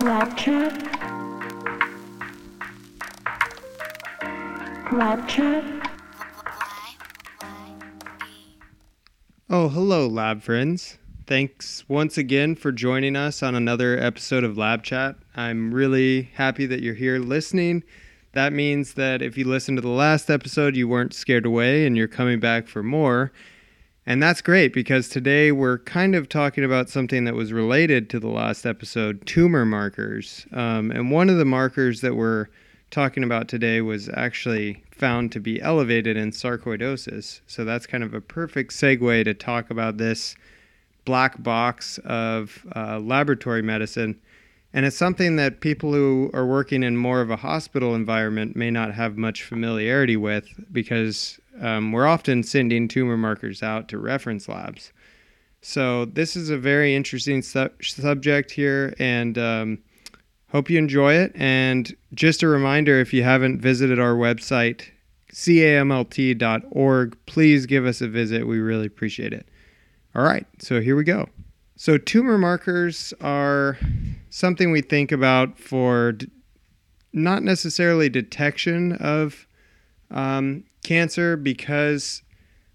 Lab chat. Oh, hello, lab friends. Thanks once again for joining us on another episode of Lab Chat. I'm really happy that you're here listening. That means that if you listened to the last episode, you weren't scared away and you're coming back for more. And that's great because today we're kind of talking about something that was related to the last episode tumor markers. Um, and one of the markers that we're talking about today was actually found to be elevated in sarcoidosis. So that's kind of a perfect segue to talk about this black box of uh, laboratory medicine. And it's something that people who are working in more of a hospital environment may not have much familiarity with because um, we're often sending tumor markers out to reference labs. So, this is a very interesting su- subject here, and um, hope you enjoy it. And just a reminder if you haven't visited our website, camlt.org, please give us a visit. We really appreciate it. All right, so here we go. So, tumor markers are something we think about for d- not necessarily detection of um, cancer because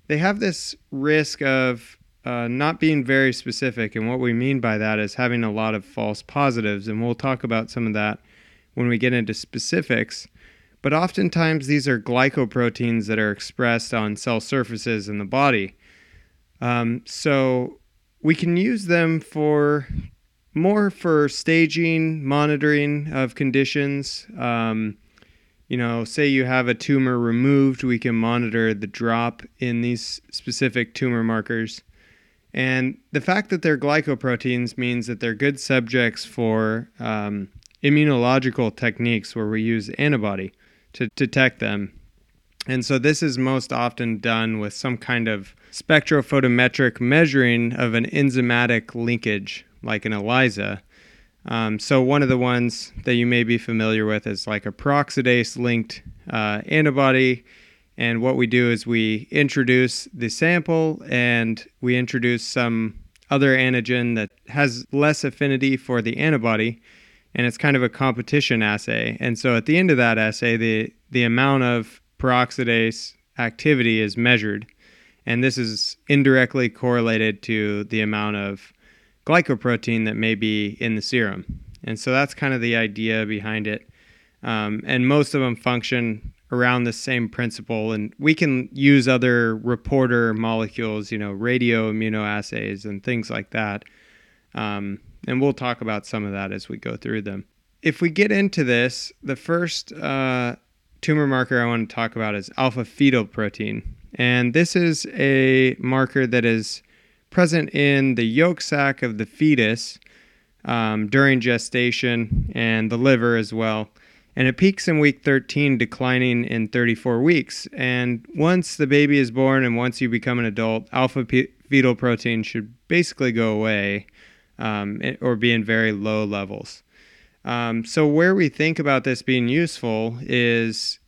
they have this risk of uh, not being very specific. And what we mean by that is having a lot of false positives. And we'll talk about some of that when we get into specifics. But oftentimes, these are glycoproteins that are expressed on cell surfaces in the body. Um, so we can use them for more for staging, monitoring of conditions. Um, you know, say you have a tumor removed, we can monitor the drop in these specific tumor markers. And the fact that they're glycoproteins means that they're good subjects for um, immunological techniques where we use antibody to detect them. And so this is most often done with some kind of spectrophotometric measuring of an enzymatic linkage, like an ELISA. Um, so one of the ones that you may be familiar with is like a peroxidase linked uh, antibody. And what we do is we introduce the sample and we introduce some other antigen that has less affinity for the antibody. And it's kind of a competition assay. And so at the end of that assay, the, the amount of peroxidase activity is measured. And this is indirectly correlated to the amount of glycoprotein that may be in the serum. And so that's kind of the idea behind it. Um, and most of them function around the same principle. And we can use other reporter molecules, you know, radio immunoassays and things like that. Um, and we'll talk about some of that as we go through them. If we get into this, the first uh, tumor marker I want to talk about is alpha fetoprotein. And this is a marker that is present in the yolk sac of the fetus um, during gestation and the liver as well. And it peaks in week 13, declining in 34 weeks. And once the baby is born and once you become an adult, alpha fetal protein should basically go away um, or be in very low levels. Um, so, where we think about this being useful is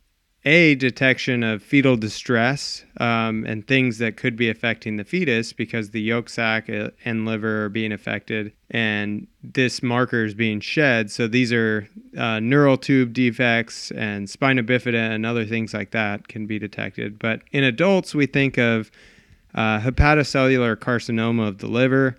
a detection of fetal distress um, and things that could be affecting the fetus because the yolk sac uh, and liver are being affected and this marker is being shed. So these are uh, neural tube defects and spina bifida and other things like that can be detected. But in adults we think of uh, hepatocellular carcinoma of the liver.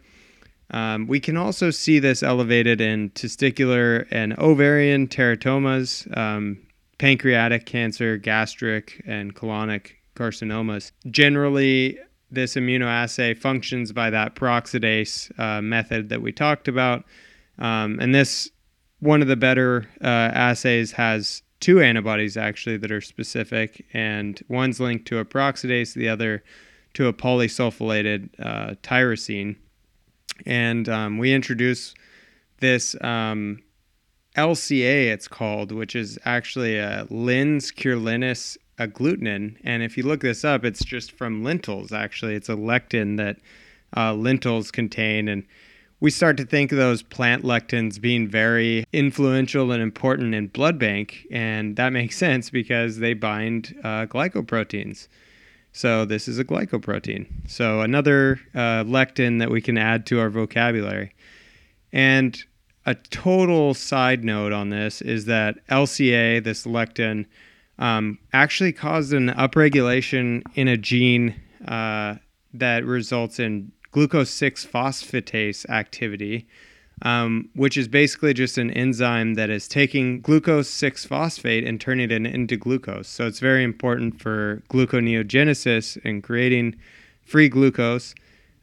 Um, we can also see this elevated in testicular and ovarian teratomas um, pancreatic cancer, gastric, and colonic carcinomas. Generally, this immunoassay functions by that peroxidase uh, method that we talked about. Um, and this, one of the better uh, assays, has two antibodies actually that are specific, and one's linked to a peroxidase, the other to a polysulfolated uh, tyrosine. And um, we introduce this um, LCA, it's called, which is actually a lens culinaris agglutinin. And if you look this up, it's just from lentils, actually. It's a lectin that uh, lentils contain. And we start to think of those plant lectins being very influential and important in blood bank. And that makes sense because they bind uh, glycoproteins. So this is a glycoprotein. So another uh, lectin that we can add to our vocabulary. And a total side note on this is that LCA, this lectin, um, actually caused an upregulation in a gene uh, that results in glucose 6 phosphatase activity, um, which is basically just an enzyme that is taking glucose 6 phosphate and turning it into glucose. So it's very important for gluconeogenesis and creating free glucose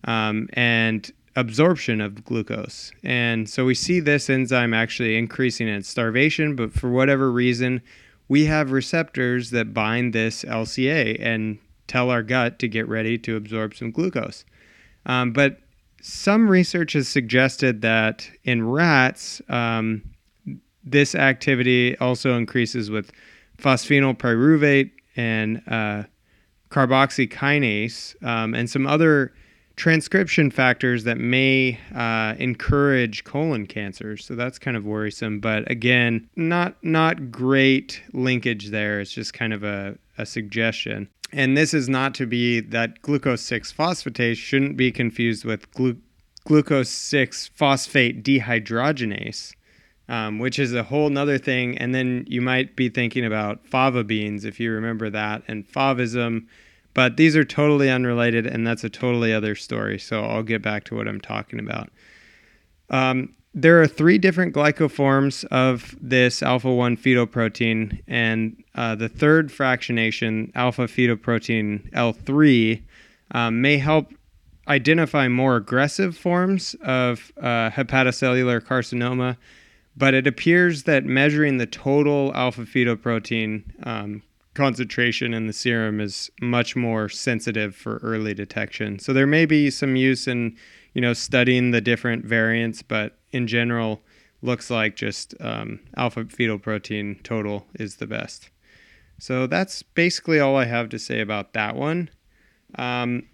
um, and absorption of glucose. And so we see this enzyme actually increasing in starvation, but for whatever reason, we have receptors that bind this LCA and tell our gut to get ready to absorb some glucose. Um, but some research has suggested that in rats, um, this activity also increases with phosphoenolpyruvate and uh, carboxykinase um, and some other transcription factors that may uh, encourage colon cancer. So that's kind of worrisome. But again, not not great linkage there. It's just kind of a, a suggestion. And this is not to be that glucose 6 phosphatase shouldn't be confused with glu- glucose 6 phosphate dehydrogenase, um, which is a whole nother thing. And then you might be thinking about fava beans, if you remember that, and favism. But these are totally unrelated, and that's a totally other story. So I'll get back to what I'm talking about. Um, there are three different glycoforms of this alpha 1 fetoprotein, and uh, the third fractionation, alpha fetoprotein L3, um, may help identify more aggressive forms of uh, hepatocellular carcinoma, but it appears that measuring the total alpha fetoprotein um, concentration in the serum is much more sensitive for early detection. So there may be some use in, you know, studying the different variants, but in general, looks like just um, alpha fetoprotein total is the best. So that's basically all I have to say about that one. Um,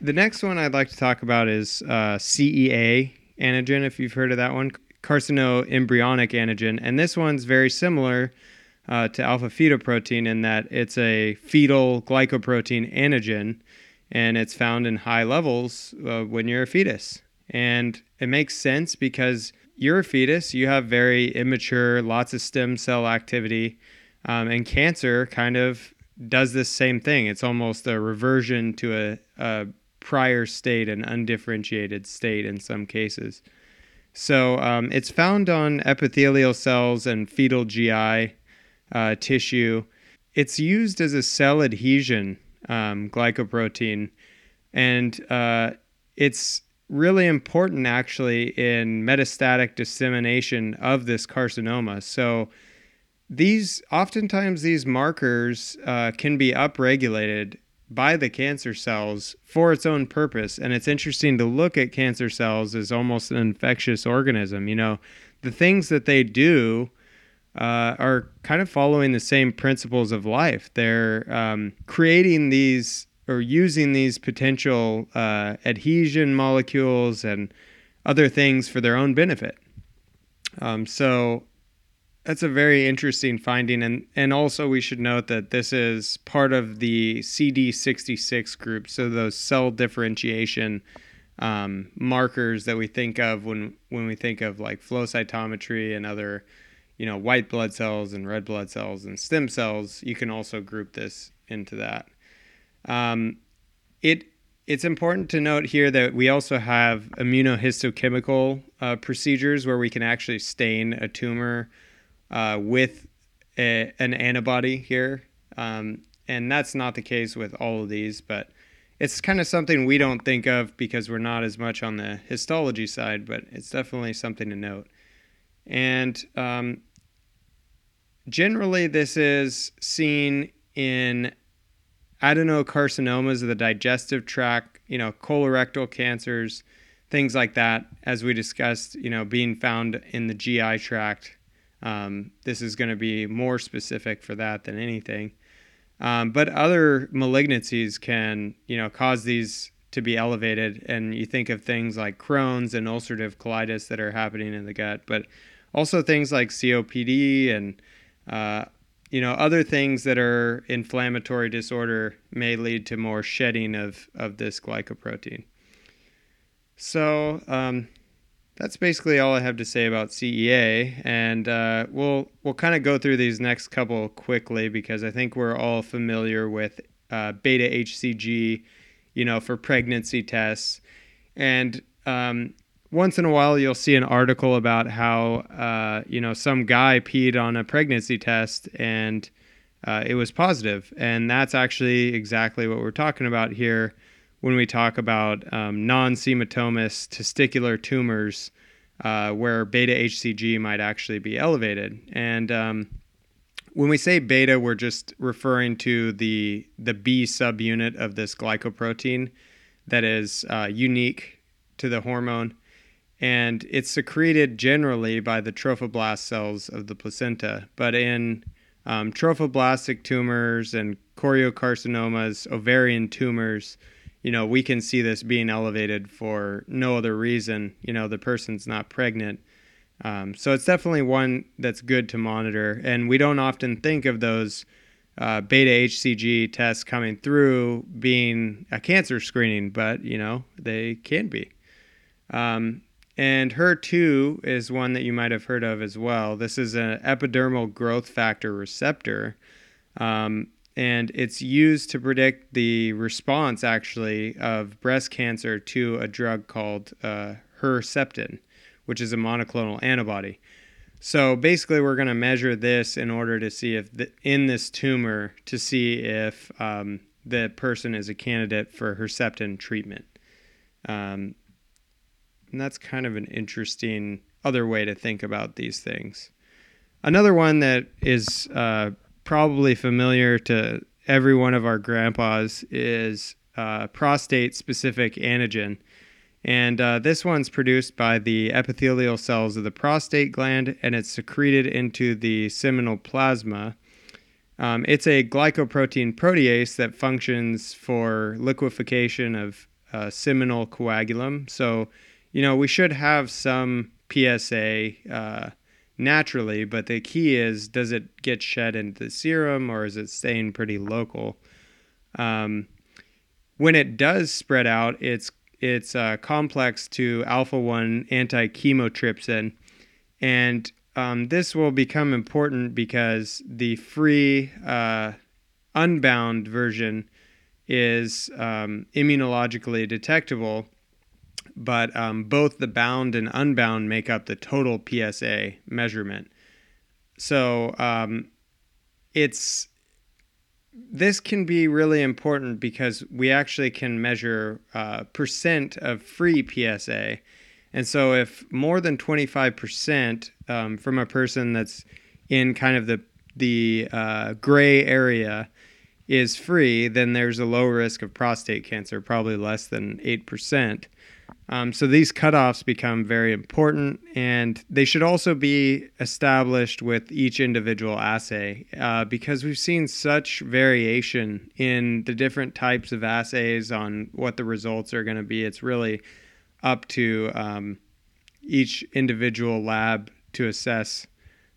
the next one I'd like to talk about is uh, CEA antigen, if you've heard of that one, carcinoembryonic antigen. And this one's very similar uh, to alpha fetoprotein in that it's a fetal glycoprotein antigen and it's found in high levels uh, when you're a fetus. And it makes sense because you're a fetus, you have very immature, lots of stem cell activity, um, and cancer kind of does this same thing. It's almost a reversion to a, a prior state, an undifferentiated state in some cases. So um, it's found on epithelial cells and fetal GI uh, tissue. It's used as a cell adhesion um, glycoprotein, and uh, it's really important actually in metastatic dissemination of this carcinoma. So these oftentimes these markers uh, can be upregulated by the cancer cells for its own purpose and it's interesting to look at cancer cells as almost an infectious organism you know the things that they do uh, are kind of following the same principles of life. They're um, creating these or using these potential uh, adhesion molecules and other things for their own benefit. Um, so that's a very interesting finding, and and also we should note that this is part of the CD66 group, so those cell differentiation um, markers that we think of when when we think of like flow cytometry and other, you know, white blood cells and red blood cells and stem cells. You can also group this into that. Um, it it's important to note here that we also have immunohistochemical uh, procedures where we can actually stain a tumor uh, with a, an antibody here. Um, and that's not the case with all of these, but it's kind of something we don't think of because we're not as much on the histology side, but it's definitely something to note. And um, generally, this is seen in adenocarcinomas of the digestive tract, you know, colorectal cancers, things like that, as we discussed, you know, being found in the GI tract. Um, this is going to be more specific for that than anything. Um, but other malignancies can, you know, cause these to be elevated. And you think of things like Crohn's and ulcerative colitis that are happening in the gut, but also things like COPD and uh, you know, other things that are inflammatory disorder may lead to more shedding of, of this glycoprotein. So um, that's basically all I have to say about CEA, and uh, we'll we'll kind of go through these next couple quickly because I think we're all familiar with uh, beta HCG, you know, for pregnancy tests, and um, once in a while you'll see an article about how uh, you know some guy peed on a pregnancy test and uh, it was positive, and that's actually exactly what we're talking about here when we talk about um, non-seminomatous testicular tumors uh, where beta HCG might actually be elevated. And um, when we say beta, we're just referring to the the B subunit of this glycoprotein that is uh, unique to the hormone, and it's secreted generally by the trophoblast cells of the placenta. But in um, trophoblastic tumors and choriocarcinomas, ovarian tumors, you know, we can see this being elevated for no other reason. You know, the person's not pregnant. Um, so it's definitely one that's good to monitor. And we don't often think of those uh, beta HCG tests coming through being a cancer screening, but, you know, they can be. Um, and HER2 is one that you might have heard of as well. This is an epidermal growth factor receptor. Um, and it's used to predict the response actually of breast cancer to a drug called uh, Herceptin, which is a monoclonal antibody. So basically, we're going to measure this in order to see if the, in this tumor to see if um, the person is a candidate for Herceptin treatment. Um, and that's kind of an interesting other way to think about these things. Another one that is uh, probably familiar to every one of our grandpas is uh, prostate specific antigen. And uh, this one's produced by the epithelial cells of the prostate gland and it's secreted into the seminal plasma. Um, it's a glycoprotein protease that functions for liquefaction of uh, seminal coagulum. So, you know, we should have some PSA uh, naturally, but the key is does it get shed into the serum or is it staying pretty local? Um, when it does spread out, it's it's uh, complex to alpha one anti chymotrypsin, and um, this will become important because the free uh, unbound version is um, immunologically detectable but um, both the bound and unbound make up the total PSA measurement. So um, it's this can be really important because we actually can measure uh, percent of free PSA. And so, if more than 25% um, from a person that's in kind of the the uh, gray area is free, then there's a low risk of prostate cancer, probably less than 8%. Um, so these cutoffs become very important, and they should also be established with each individual assay uh, because we've seen such variation in the different types of assays on what the results are going to be. It's really up to um, each individual lab to assess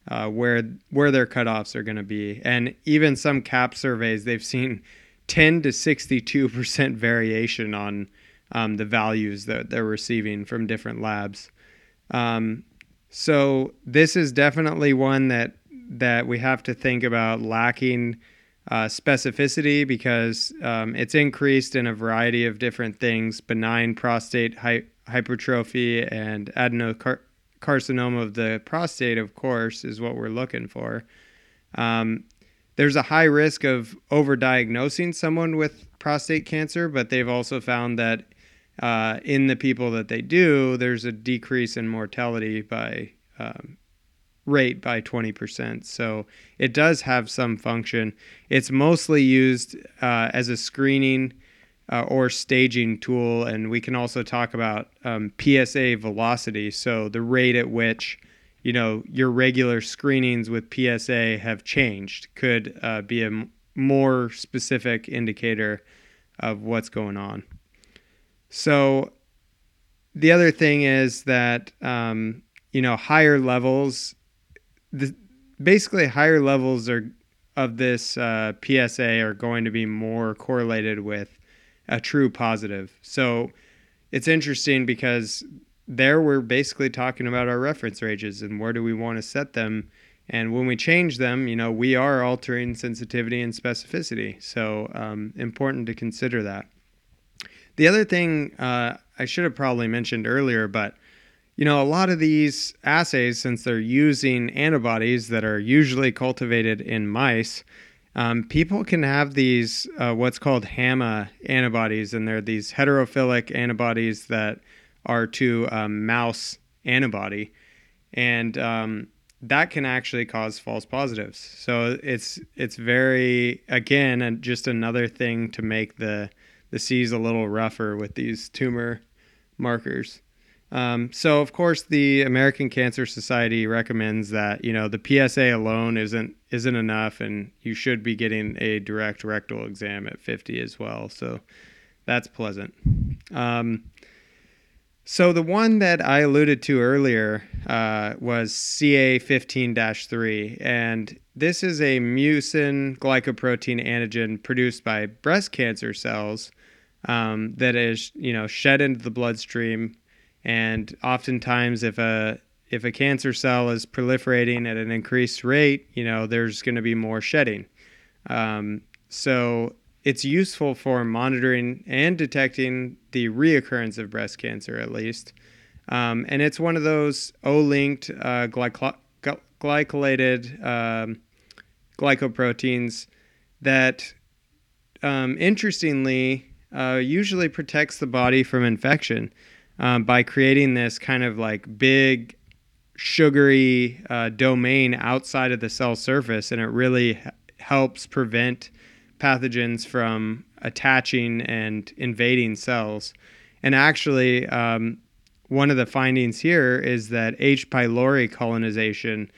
uh, where where their cutoffs are going to be, and even some CAP surveys they've seen 10 to 62 percent variation on um, the values that they're receiving from different labs. Um, so this is definitely one that that we have to think about lacking uh, specificity because um, it's increased in a variety of different things: benign prostate hy- hypertrophy and adenocarcinoma of the prostate, of course, is what we're looking for. Um, there's a high risk of overdiagnosing someone with prostate cancer, but they've also found that uh, in the people that they do, there's a decrease in mortality by um, rate by 20%. So it does have some function. It's mostly used uh, as a screening uh, or staging tool, and we can also talk about um, PSA velocity. So the rate at which you know your regular screenings with PSA have changed could uh, be a m- more specific indicator of what's going on. So the other thing is that um, you know higher levels, the, basically higher levels are of this uh, PSA are going to be more correlated with a true positive. So it's interesting because there we're basically talking about our reference ranges and where do we want to set them. And when we change them, you know, we are altering sensitivity and specificity. So um, important to consider that. The other thing uh, I should have probably mentioned earlier, but you know, a lot of these assays, since they're using antibodies that are usually cultivated in mice, um, people can have these uh, what's called HAMA antibodies, and they're these heterophilic antibodies that are to a mouse antibody, and um, that can actually cause false positives. So it's it's very again just another thing to make the the seas a little rougher with these tumor markers. Um, so of course the American Cancer Society recommends that you know the PSA alone isn't isn't enough, and you should be getting a direct rectal exam at 50 as well. So that's pleasant. Um, so the one that I alluded to earlier uh, was CA15-3, and this is a mucin glycoprotein antigen produced by breast cancer cells um, that is you know shed into the bloodstream and oftentimes, if a if a cancer cell is proliferating at an increased rate, you know, there's going to be more shedding. Um, so it's useful for monitoring and detecting the reoccurrence of breast cancer, at least. Um, and it's one of those O-linked uh, glyco- glycolylated um, glycoproteins that, um, interestingly, uh, usually protects the body from infection um, by creating this kind of like big sugary uh, domain outside of the cell surface, and it really helps prevent pathogens from attaching and invading cells. And actually, um, one of the findings here is that H. pylori colonization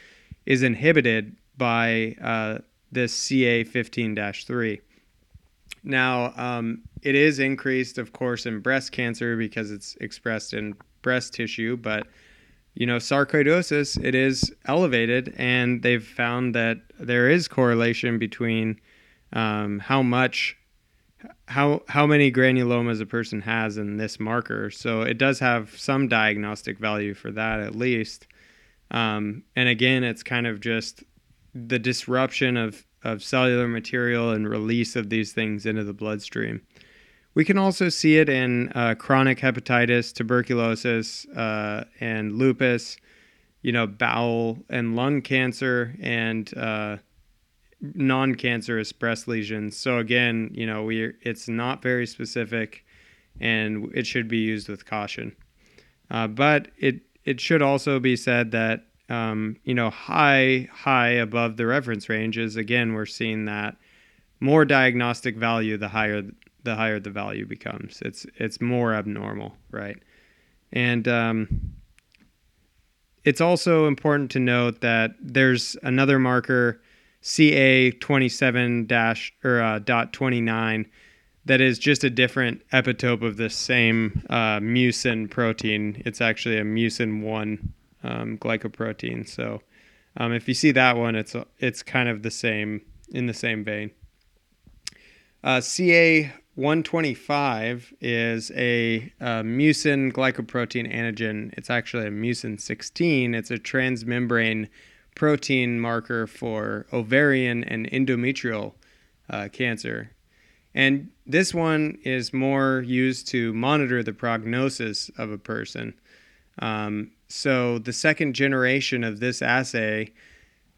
is inhibited by uh, this CA15 3. Now, um, it is increased, of course, in breast cancer because it's expressed in breast tissue, but you know, sarcoidosis, it is elevated, and they've found that there is correlation between um, how much, how how many granulomas a person has in this marker. So it does have some diagnostic value for that at least. Um, and again, it's kind of just the disruption of of cellular material and release of these things into the bloodstream. We can also see it in uh, chronic hepatitis, tuberculosis, uh, and lupus, you know, bowel and lung cancer, and uh, non-cancerous breast lesions. So again, you know, we it's not very specific, and it should be used with caution. Uh, but it it should also be said that um, you know, high, high above the reference ranges, again, we're seeing that more diagnostic value, the higher the higher the value becomes. It's it's more abnormal, right? And um, it's also important to note that there's another marker, CA twenty seven dash or uh, dot twenty nine, that is just a different epitope of the same uh, mucin protein. It's actually a mucin one um, glycoprotein. So um, if you see that one, it's it's kind of the same in the same vein. Uh, CA 125 is a uh, mucin glycoprotein antigen. It's actually a mucin 16. It's a transmembrane protein marker for ovarian and endometrial uh, cancer. And this one is more used to monitor the prognosis of a person. Um, so the second generation of this assay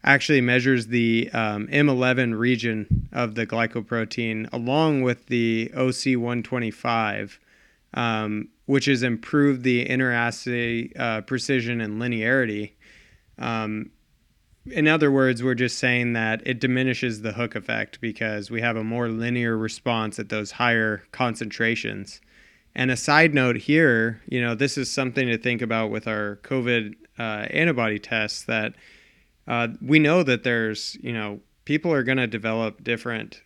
actually measures the um, M11 region of the glycoprotein along with the OC125, um, which has improved the interassay uh, precision and linearity. Um, in other words, we're just saying that it diminishes the hook effect because we have a more linear response at those higher concentrations. And a side note here, you know, this is something to think about with our COVID uh, antibody tests that uh, we know that there's, you know, people are going to develop different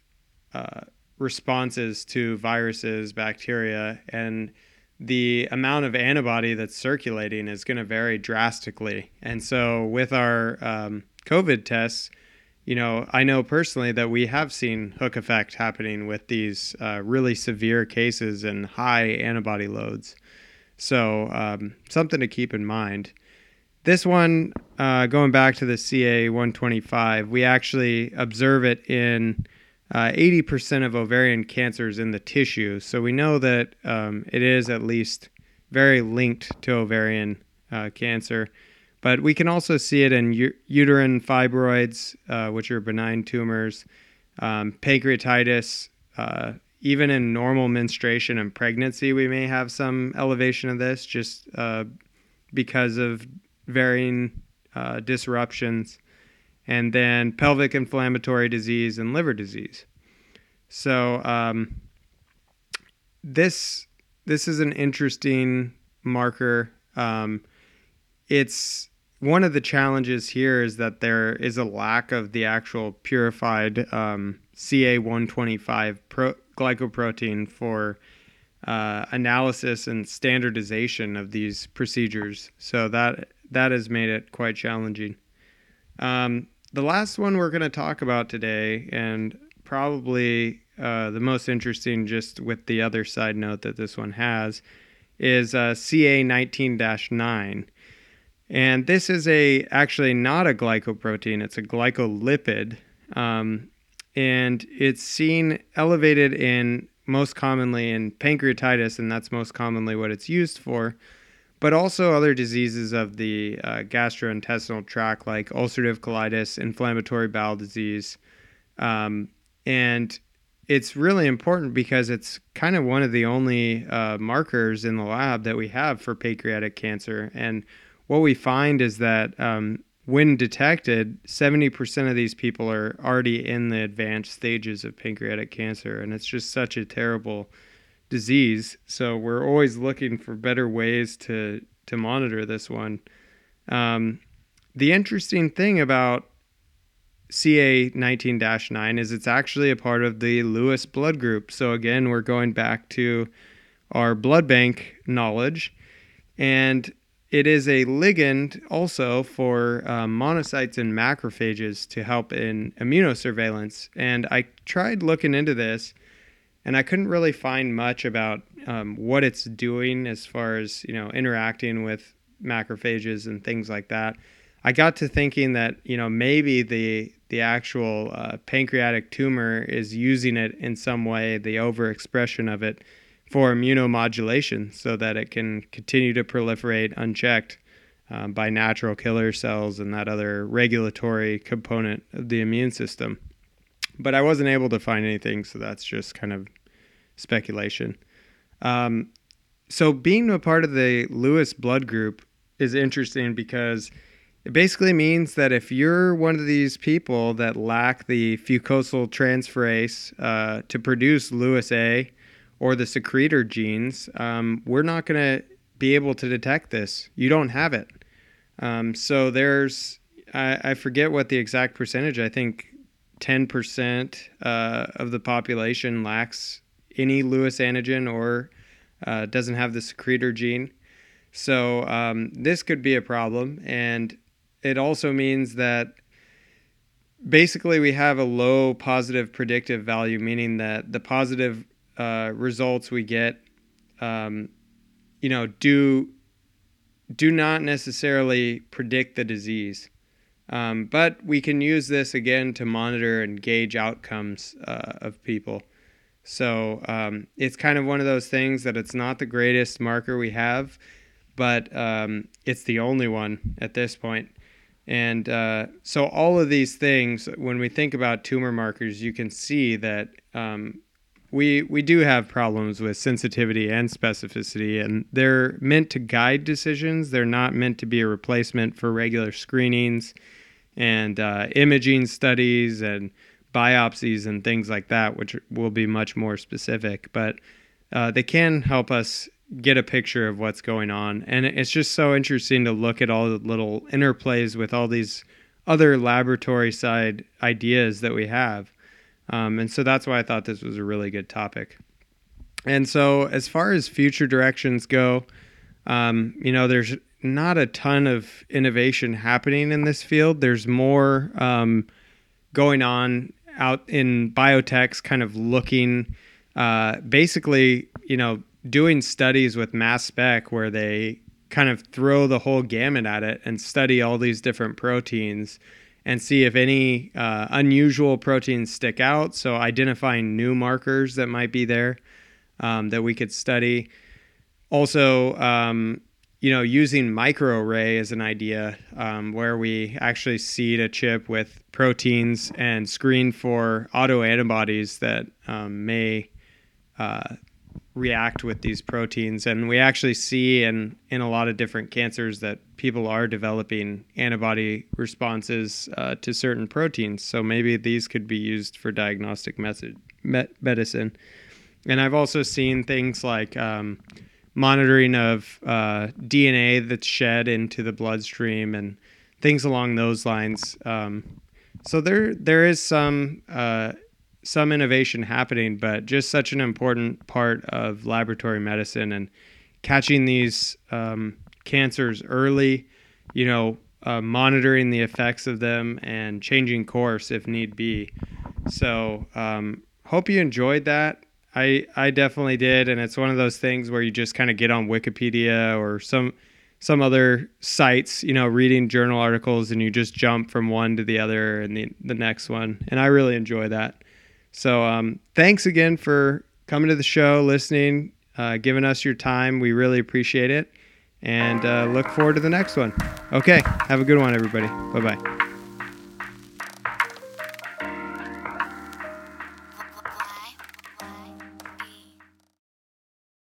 uh, responses to viruses, bacteria, and the amount of antibody that's circulating is going to vary drastically. And so with our um, COVID tests, you know, I know personally that we have seen hook effect happening with these uh, really severe cases and high antibody loads. So um, something to keep in mind. This one, uh, going back to the CA 125, we actually observe it in uh, 80% of ovarian cancers in the tissue. So we know that um, it is at least very linked to ovarian uh, cancer. But we can also see it in u- uterine fibroids, uh, which are benign tumors, um, pancreatitis, uh, even in normal menstruation and pregnancy, we may have some elevation of this just uh, because of varying uh, disruptions, and then pelvic inflammatory disease and liver disease. So um, this this is an interesting marker. Um, it's one of the challenges here is that there is a lack of the actual purified um, CA125 pro- glycoprotein for uh, analysis and standardization of these procedures. So that that has made it quite challenging. Um, the last one we're going to talk about today, and probably uh, the most interesting, just with the other side note that this one has, is uh, CA 19 9. And this is a actually not a glycoprotein, it's a glycolipid. Um, and it's seen elevated in most commonly in pancreatitis, and that's most commonly what it's used for but also other diseases of the uh, gastrointestinal tract like ulcerative colitis, inflammatory bowel disease. Um, and it's really important because it's kind of one of the only uh, markers in the lab that we have for pancreatic cancer. And what we find is that um, when detected, 70% of these people are already in the advanced stages of pancreatic cancer. And it's just such a terrible disease. So we're always looking for better ways to to monitor this one. Um, the interesting thing about CA 19 9 is it's actually a part of the Lewis blood group. So again, we're going back to our blood bank knowledge. And it is a ligand also for um, monocytes and macrophages to help in immunosurveillance. And I tried looking into this and I couldn't really find much about um, what it's doing as far as you know interacting with macrophages and things like that. I got to thinking that you know maybe the the actual uh, pancreatic tumor is using it in some way, the overexpression of it for immunomodulation, so that it can continue to proliferate unchecked um, by natural killer cells and that other regulatory component of the immune system but I wasn't able to find anything, so that's just kind of speculation. Um, so being a part of the Lewis blood group is interesting because it basically means that if you're one of these people that lack the fucosyl transferase uh, to produce Lewis A or the secretor genes, um, we're not going to be able to detect this. You don't have it. Um, so there's, I, I forget what the exact percentage. I think 10% uh, of the population lacks any Lewis antigen or uh, doesn't have the secretor gene. So um, this could be a problem. And it also means that basically we have a low positive predictive value, meaning that the positive uh, results we get, um, you know, do do not necessarily predict the disease. Um, but we can use this again to monitor and gauge outcomes uh, of people. So um, it's kind of one of those things that it's not the greatest marker we have, but um, it's the only one at this point. And uh, so all of these things, when we think about tumor markers, you can see that um, we we do have problems with sensitivity and specificity, and they're meant to guide decisions. They're not meant to be a replacement for regular screenings and uh, imaging studies and biopsies and things like that, which will be much more specific. But uh, they can help us get a picture of what's going on. And it's just so interesting to look at all the little interplays with all these other laboratory side ideas that we have. Um, and so that's why I thought this was a really good topic. And so, as far as future directions go, um, you know, there's not a ton of innovation happening in this field. There's more um, going on out in biotechs, kind of looking. Uh, basically, you know, doing studies with mass spec where they kind of throw the whole gamut at it and study all these different proteins and see if any uh, unusual proteins stick out. So, identifying new markers that might be there um, that we could study. Also, um, you know, using microarray as an idea um, where we actually seed a chip with proteins and screen for autoantibodies that um, may uh, react with these proteins. And we actually see in, in a lot of different cancers that people are developing antibody responses uh, to certain proteins. So maybe these could be used for diagnostic method, medicine. And I've also seen things like um, monitoring of uh, DNA that's shed into the bloodstream and things along those lines. Um, so there there is some uh, some innovation happening, but just such an important part of laboratory medicine and catching these um, cancers early. You know, uh, monitoring the effects of them and changing course if need be. So um, hope you enjoyed that. I I definitely did, and it's one of those things where you just kind of get on Wikipedia or some some other sites, you know, reading journal articles, and you just jump from one to the other and the the next one, and I really enjoy that. So um, thanks again for coming to the show, listening, uh, giving us your time. We really appreciate it, and uh, look forward to the next one. Okay, have a good one, everybody. Bye bye.